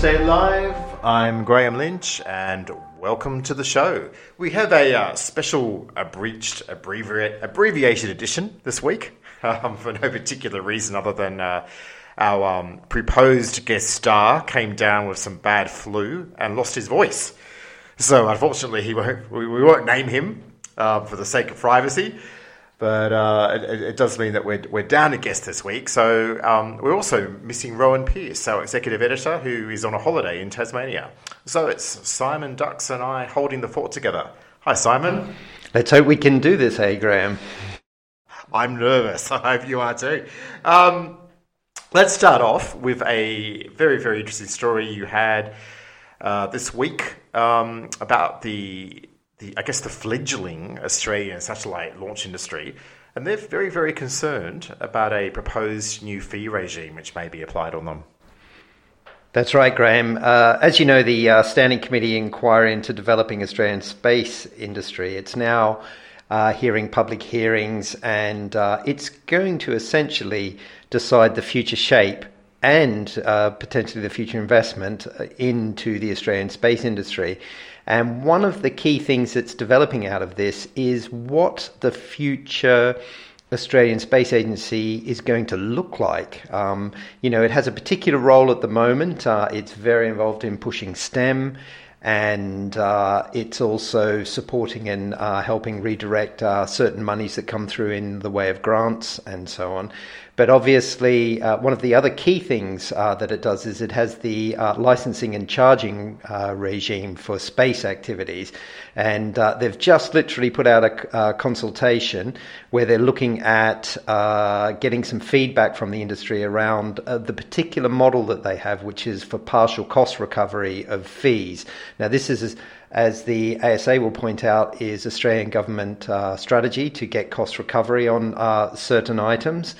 Estate Live. I'm Graham Lynch, and welcome to the show. We have a uh, special abreached, abbreviate, abbreviated edition this week um, for no particular reason other than uh, our um, proposed guest star came down with some bad flu and lost his voice. So unfortunately, he won't, we, we won't name him uh, for the sake of privacy. But uh, it, it, does mean that we're, we're down a guest this week. So um, we're also missing Rowan Pearce, our executive editor, who is on a holiday in Tasmania. So it's Simon Dux and I holding the fort together. Hi, Simon. Let's hope we can do this, hey, Graham. I'm nervous. I hope you are too. Um, let's start off with a very, very interesting story you had uh, this week um, about the the I guess the fledgling Australian satellite launch industry, and they're very very concerned about a proposed new fee regime which may be applied on them. That's right, Graham. Uh, as you know, the uh, Standing Committee inquiry into developing Australian space industry. It's now uh, hearing public hearings, and uh, it's going to essentially decide the future shape and uh, potentially the future investment uh, into the Australian space industry. And one of the key things that's developing out of this is what the future Australian Space Agency is going to look like. Um, you know, it has a particular role at the moment. Uh, it's very involved in pushing STEM and uh, it's also supporting and uh, helping redirect uh, certain monies that come through in the way of grants and so on. But obviously, uh, one of the other key things uh, that it does is it has the uh, licensing and charging regime for space activities. And they've just literally put out a, a consultation where they're looking at getting some feedback from the industry around the particular model that they have, which is for partial cost recovery of fees. Now, this is as the ASA will point out, is Australian government uh, strategy to get cost recovery on uh, certain items.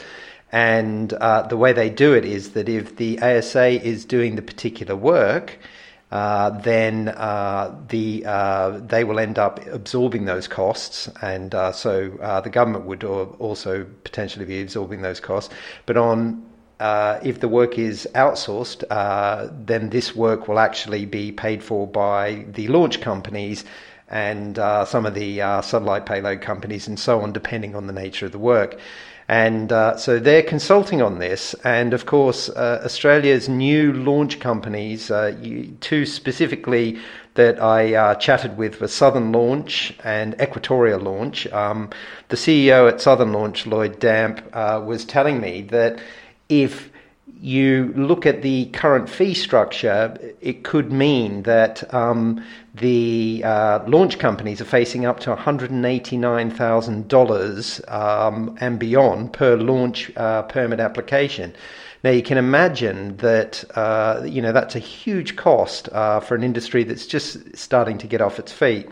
And uh, the way they do it is that if the ASA is doing the particular work, uh, then uh, the uh, they will end up absorbing those costs, and uh, so uh, the government would also potentially be absorbing those costs. But on if the work is outsourced, then this work will actually be paid for by the launch companies and some of the satellite payload companies, and so on, depending on the nature of the work. And uh, so they're consulting on this. And of course, uh, Australia's new launch companies, uh, you, two specifically that I uh, chatted with were Southern Launch and Equatorial Launch. Um, the CEO at Southern Launch, Lloyd Damp, uh, was telling me that if you look at the current fee structure, it could mean that um, the uh, launch companies are facing up to $189,000 um, and beyond per launch uh, permit application. Now you can imagine that uh, you know that's a huge cost uh, for an industry that's just starting to get off its feet.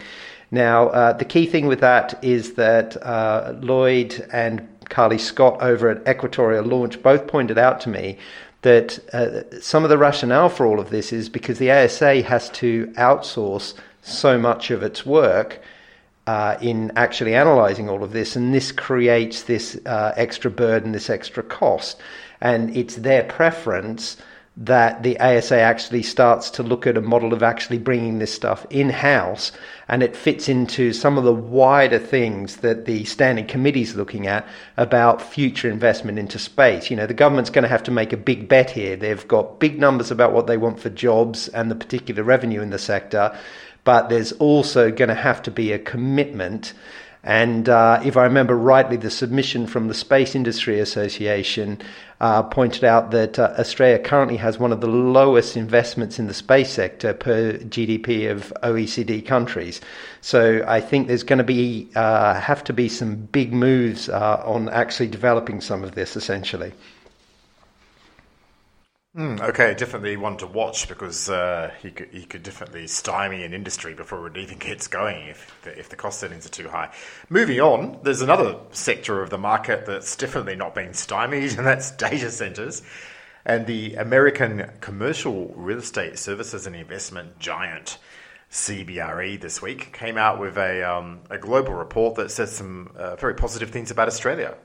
Now uh, the key thing with that is that uh, Lloyd and Carley Scott over at Equatorial Launch both pointed out to me that uh, some of the rationale for all of this is because the ASA has to outsource so much of its work uh, in actually analyzing all of this, and this creates this uh, extra burden, this extra cost. And it's their preference that the ASA actually starts to look at a model of actually bringing this stuff in house and it fits into some of the wider things that the standing committee is looking at about future investment into space. You know, the government's going to have to make a big bet here. They've got big numbers about what they want for jobs and the particular revenue in the sector, but there's also going to have to be a commitment and uh, if I remember rightly, the submission from the Space Industry Association uh, pointed out that uh, Australia currently has one of the lowest investments in the space sector per GDP of OECD countries. So I think there's going to be uh, have to be some big moves uh, on actually developing some of this essentially. Mm, okay, definitely one to watch because uh, he could he could definitely stymie an industry before it even gets going if the, if the cost settings are too high. Moving on, there's another sector of the market that's definitely not being stymied, and that's data centers. And the American commercial real estate services and investment giant CBRE this week came out with a um, a global report that says some uh, very positive things about Australia.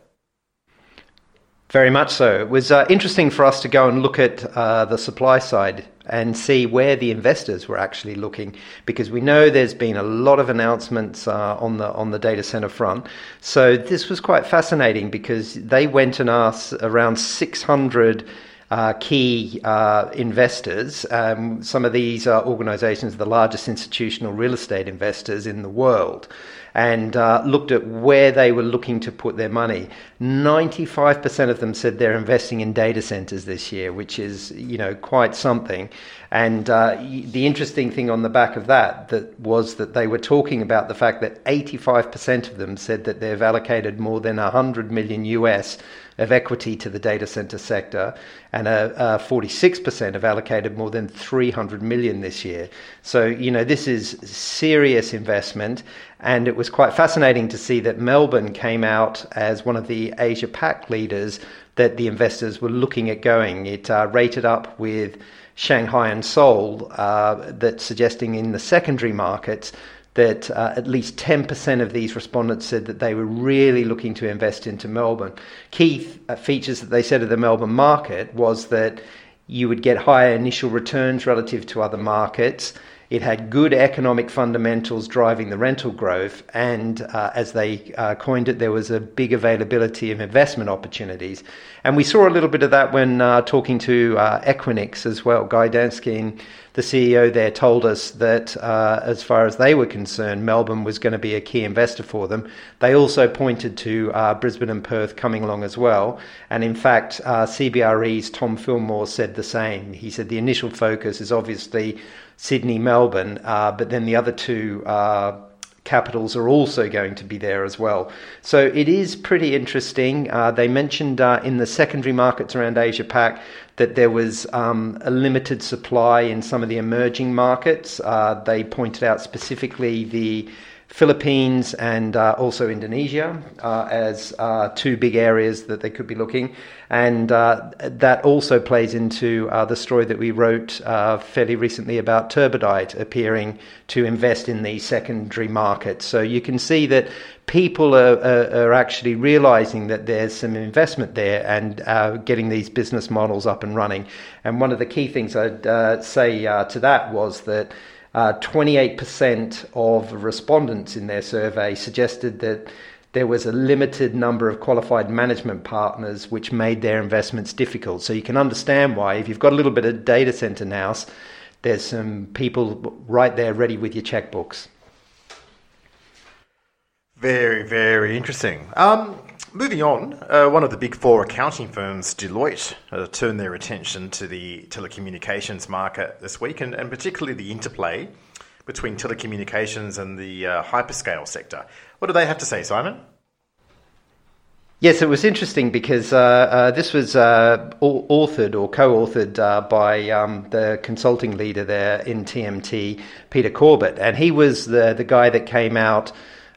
Very much so. It was uh, interesting for us to go and look at uh, the supply side and see where the investors were actually looking, because we know there's been a lot of announcements uh, on the on the data center front. So this was quite fascinating because they went and asked around 600 uh, key uh, investors. Um, some of these are organizations, the largest institutional real estate investors in the world, and uh, looked at where they were looking to put their money. 95% of them said they're investing in data centers this year, which is, you know, quite something. And uh, the interesting thing on the back of that, that was that they were talking about the fact that 85% of them said that they've allocated more than 100 million US of equity to the data center sector, and uh, uh, 46% have allocated more than 300 million this year. So, you know, this is serious investment, and it was quite fascinating to see that Melbourne came out as one of the Asia Pac leaders that the investors were looking at going. It uh, rated up with Shanghai and Seoul, uh, that suggesting in the secondary markets that uh, at least 10% of these respondents said that they were really looking to invest into Melbourne. Key th- uh, features that they said of the Melbourne market was that you would get higher initial returns relative to other markets. It had good economic fundamentals driving the rental growth, and uh, as they uh, coined it, there was a big availability of investment opportunities. And we saw a little bit of that when uh, talking to uh, Equinix as well. Guy Danskine, the CEO there, told us that uh, as far as they were concerned, Melbourne was going to be a key investor for them. They also pointed to uh, Brisbane and Perth coming along as well. And in fact, CBRE's Tom Fillmore said the same. He said the initial focus is obviously Sydney, Melbourne, uh, but then the other two uh, capitals are also going to be there as well. So it is pretty interesting. Uh, they mentioned uh, in the secondary markets around Asia Pac that there was um, a limited supply in some of the emerging markets. Uh, they pointed out specifically the Philippines and uh, also Indonesia uh, as uh, two big areas that they could be looking. And uh, that also plays into uh, the story that we wrote uh, fairly recently about Turbidite appearing to invest in the secondary market. So you can see that people are, are, are actually realizing that there's some investment there and getting these business models up and running. And one of the key things I'd say to that was that. Uh, 28% of respondents in their survey suggested that there was a limited number of qualified management partners which made their investments difficult. So you can understand why, if you've got a little bit of data center now, there's some people right there ready with your checkbooks. Very, very interesting. Um, Moving on, uh, one of the big four accounting firms, Deloitte, uh, turned their attention to the telecommunications market this week, and, and particularly the interplay between telecommunications and the uh, hyperscale sector. What do they have to say, Simon? Yes, it was interesting because uh, uh, this was uh, authored or co-authored uh, by um, the consulting leader there in TMT, Peter Corbett, and he was the the guy that came out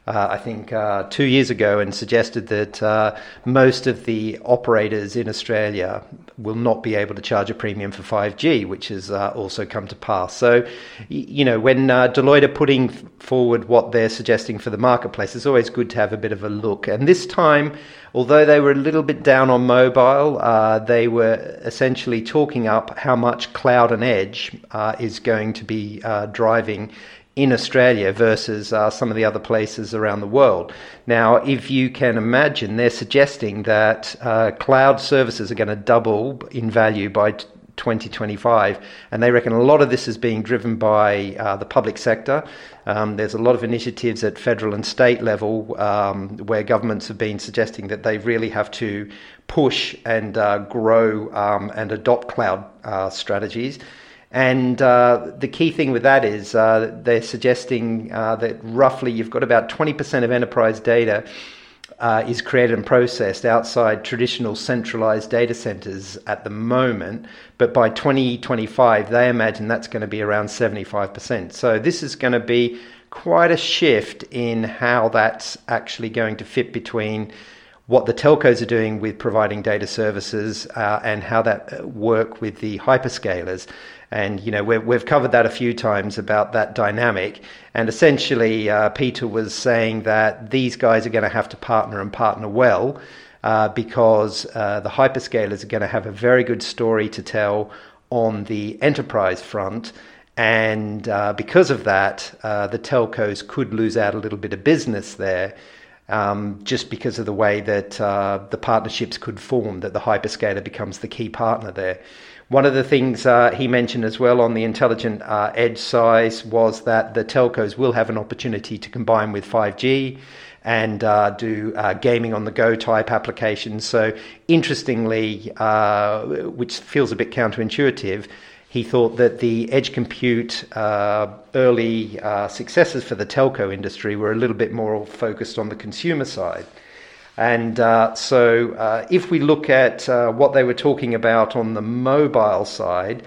uh, I think, uh, two years ago and suggested that uh, most of the operators in Australia will not be able to charge a premium for 5G, which has uh, also come to pass. So, you know, when uh, Deloitte are putting forward what they're suggesting for the marketplace, it's always good to have a bit of a look. And this time, although they were a little bit down on mobile, uh, they were essentially talking up how much cloud and edge is going to be driving in Australia versus uh, some of the other places around the world. Now, if you can imagine, they're suggesting that uh, cloud services are going to double in value by t- 2025, and they reckon a lot of this is being driven by uh, the public sector. Um, there's a lot of initiatives at federal and state level um, where governments have been suggesting that they really have to push and uh, grow um, and adopt cloud uh, strategies. And uh, the key thing with that is uh, they're suggesting uh, that roughly you've got about 20% of enterprise data uh, is created and processed outside traditional centralized data centers at the moment. But by 2025, they imagine that's going to be around 75%. So this is going to be quite a shift in how that's actually going to fit between what the telcos are doing with providing data services uh, and how that work with the hyperscalers. And you know we've we've covered that a few times about that dynamic. And essentially, uh, Peter was saying that these guys are going to have to partner and partner well. uh, because uh, the hyperscalers are going to have a very good story to tell on the enterprise front. And uh, because of that, uh, the telcos could lose out a little bit of business there. Um, just because of the way that uh, the partnerships could form, that the hyperscaler becomes the key partner there. One of the things uh, he mentioned as well on the intelligent uh, edge size was that the telcos will have an opportunity to combine with 5G and uh, do uh, gaming on the go type applications. So, interestingly, uh, which feels a bit counterintuitive, he thought that the edge compute uh, early successes for the telco industry were a little bit more focused on the consumer side. And uh, so, uh, if we look at uh, what they were talking about on the mobile side,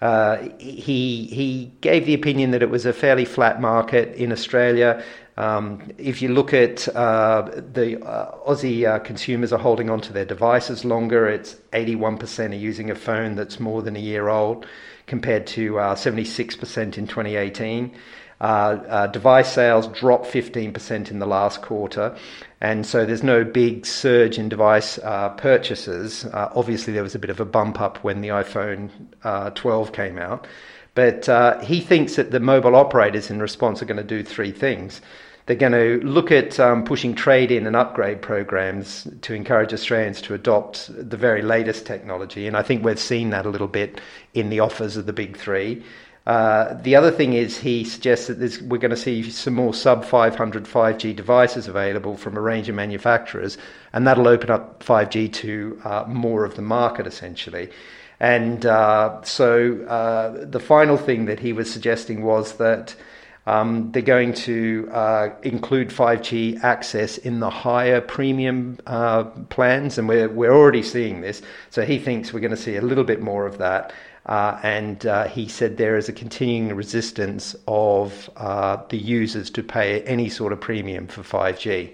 uh, he he gave the opinion that it was a fairly flat market in Australia. Um, if you look at uh, the uh, Aussie consumers are holding on to their devices longer, it's 81% are using a phone that's more than a year old, compared to 76% in 2018. Uh, uh, device sales dropped 15% in the last quarter, and so there's no big surge in device uh, purchases. Uh, obviously, there was a bit of a bump up when the iPhone uh, 12 came out, but he thinks that the mobile operators, in response, are going to do three things. They're going to look at um, pushing trade in and upgrade programs to encourage Australians to adopt the very latest technology, and I think we've seen that a little bit in the offers of the big three. Uh, the other thing is he suggests that we're going to see some more sub 500 5G devices available from a range of manufacturers, and that'll open up 5G to uh, more of the market essentially. And uh, so uh, the final thing that he was suggesting was that um, they're going to uh, include 5G access in the higher premium uh, plans, and we're, we're already seeing this. So he thinks we're going to see a little bit more of that. Uh, and uh, he said there is a continuing resistance of uh, the users to pay any sort of premium for 5G.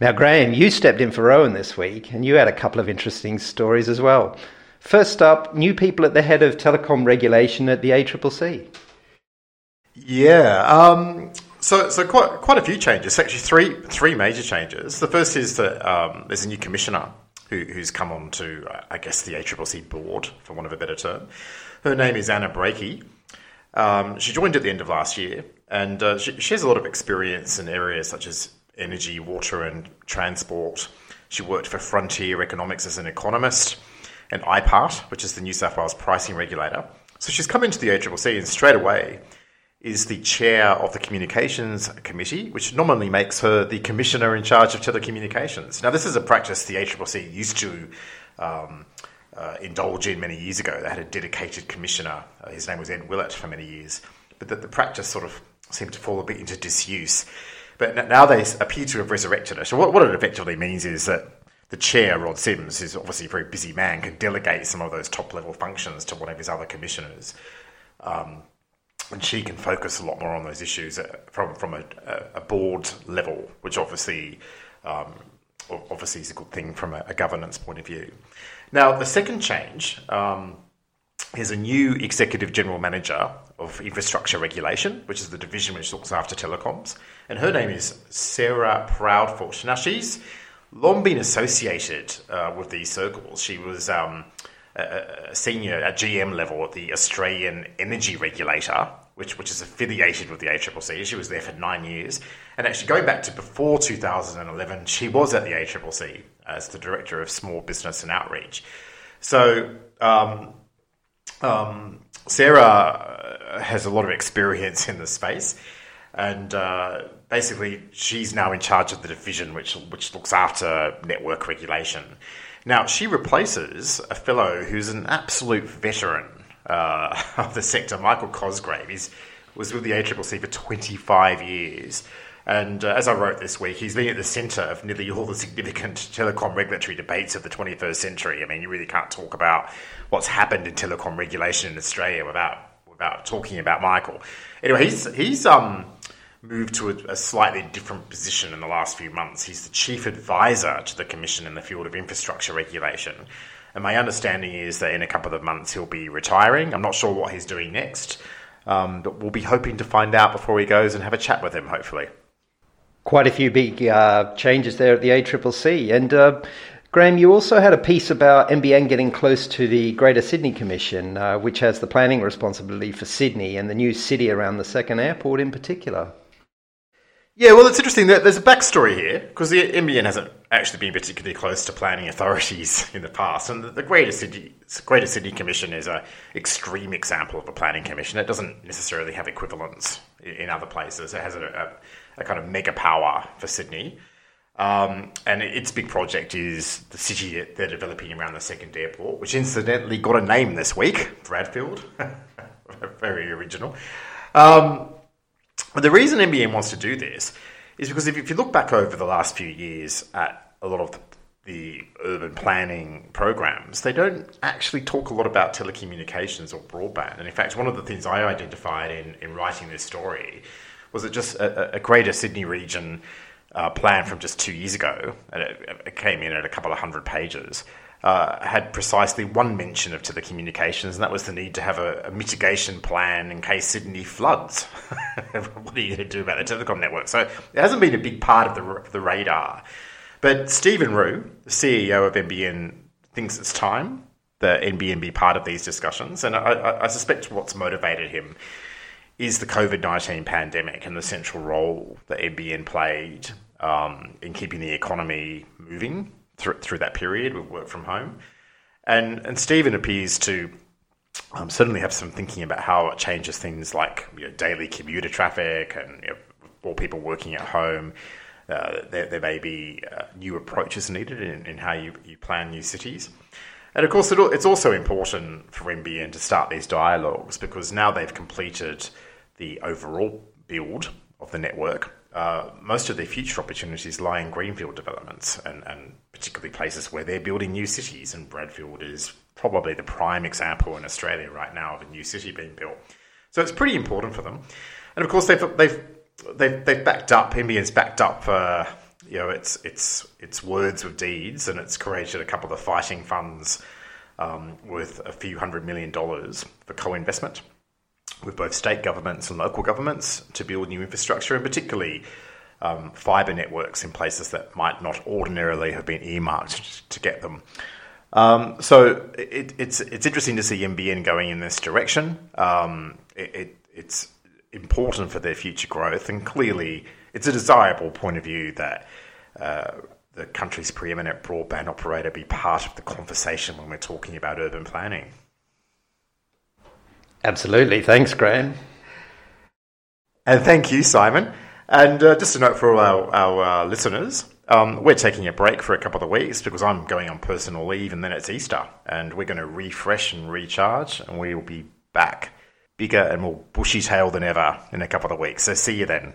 Now, Graham, you stepped in for Rowan this week, and you had a couple of interesting stories as well. First up, new people at the head of telecom regulation at the ACCC. Yeah, um, so so quite quite a few changes. Actually, three three major changes. The first is that um, there's a new commissioner who, who's come on to, I guess, the ACCC board, for want of a better term. Her name is Anna Brakey. Um, she joined at the end of last year, and uh, she, she, has a lot of experience in areas such as energy, water, and transport. She worked for Frontier Economics as an economist, and IPART, which is the New South Wales pricing regulator. So she's come into the ACCC, and straight away is the chair of the Communications Committee, which normally makes her the commissioner in charge of telecommunications. Now, this is a practice the ACCC used to um, uh, indulge in many years ago. They had a dedicated commissioner. Uh, his name was Ed Willett for many years. But the, the, practice sort of seemed to fall a bit into disuse. But now they appear to have resurrected it. So, what, what it effectively means is that the chair, Rod Sims, is obviously a very busy man, can delegate some of those top level functions to one of his other commissioners. Um, and she can focus a lot more on those issues uh, from from a, a board level, which obviously um, obviously is a good thing from a, a, governance point of view. Now, the second change um, is a new executive general manager of infrastructure regulation, which is the division which looks after telecoms, and her name is Sarah Proudfoot. Now, she's long been associated uh, with these circles. She was um, a senior at GM level at the Australian Energy Regulator, which which is affiliated with the ACCC. She was there for nine years, and actually going back to before 2011, she was at the ACCC as the director of small business and outreach. So. Um, um, Sarah has a lot of experience in the space, and uh, basically she's now in charge of the division which which looks after network regulation. Now, she replaces a fellow who's an absolute veteran uh, of the sector, Michael Cosgrave. He was with the ACCC for 25 years. And uh, as I wrote this week, he's been at the centre of nearly all the significant telecom regulatory debates of the 21st century. I mean, you really can't talk about what's happened in telecom regulation in Australia without without talking about Michael. Anyway, he's he's um moved to a, a, slightly different position in the last few months. He's the chief advisor to the Commission in the field of infrastructure regulation. And my understanding is that in a couple of months he'll be retiring. I'm not sure what he's doing next, um, but we'll be hoping to find out before he goes and have a chat with him, hopefully. Quite a few big uh, changes there at the ACCC. And uh, Graham, you also had a piece about NBN getting close to the Greater Sydney Commission, uh, which has the planning responsibility for Sydney and the new city around the second airport in particular. Yeah, well, it's interesting. that There's a backstory here because the NBN hasn't actually been particularly close to planning authorities in the past, and the Greater Sydney Greater Sydney Commission is an extreme example of a planning commission. It doesn't necessarily have equivalents in other places. It has a, a, a kind of mega power for Sydney, um, and its big project is the city that they're developing around the second airport, which incidentally got a name this week, Bradfield. Very original. Um, the reason NBN wants to do this is because if, if you look back over the last few years at a lot of the, the urban planning programs, they don't actually talk a lot about telecommunications or broadband. And in fact, one of the things I identified in, in writing this story was that just a, a greater Sydney region uh, plan from just two years ago, and it, it came in at a couple of hundred pages, uh, had precisely one mention of telecommunications, and that was the need to have a, a mitigation plan in case Sydney floods. what are you going to do about the telecom network? So it hasn't been a big part of the, the radar. But Stephen Rue, the CEO of NBN, thinks it's time that NBN be part of these discussions, and I, I suspect what's motivated him is the COVID 19 pandemic and the central role that NBN played um, in keeping the economy moving through, through that period with work from home. And, and Stephen appears to um, certainly have some thinking about how it changes things like you know, daily commuter traffic and you know, people working at home. Uh, there, there, may be uh, new approaches needed in, in how you, you plan new cities. And of course, it, it's also important for NBN to start these dialogues because now they've completed the overall build of the network uh, most of their future opportunities lie in greenfield developments and, and particularly places where they're building new cities. And Bradfield is probably the prime example in Australia right now of a new city being built. So it's pretty important for them. And of course, they've, they've, they've, they've backed up, NBN's backed up uh, you know, its, its, its words with deeds, and it's created a couple of fighting funds um, worth a few hundred million dollars for co investment with both state governments and local governments to build new infrastructure, and particularly um, fibre networks in places that might not ordinarily have been earmarked to get them. Um, so it, it's it's interesting to see NBN going in this direction. Um, it, it, it's important for their future growth, and clearly it's a desirable point of view that. Uh, the country's preeminent broadband operator be part of the conversation when we're talking about urban planning. Absolutely. Thanks, Graham. And thank you, Simon. And uh, just a note for all our, our uh, listeners um, we're taking a break for a couple of weeks because I'm going on personal leave and then it's Easter. And we're going to refresh and recharge, and we will be back bigger and more bushy tailed than ever in a couple of weeks. So see you then.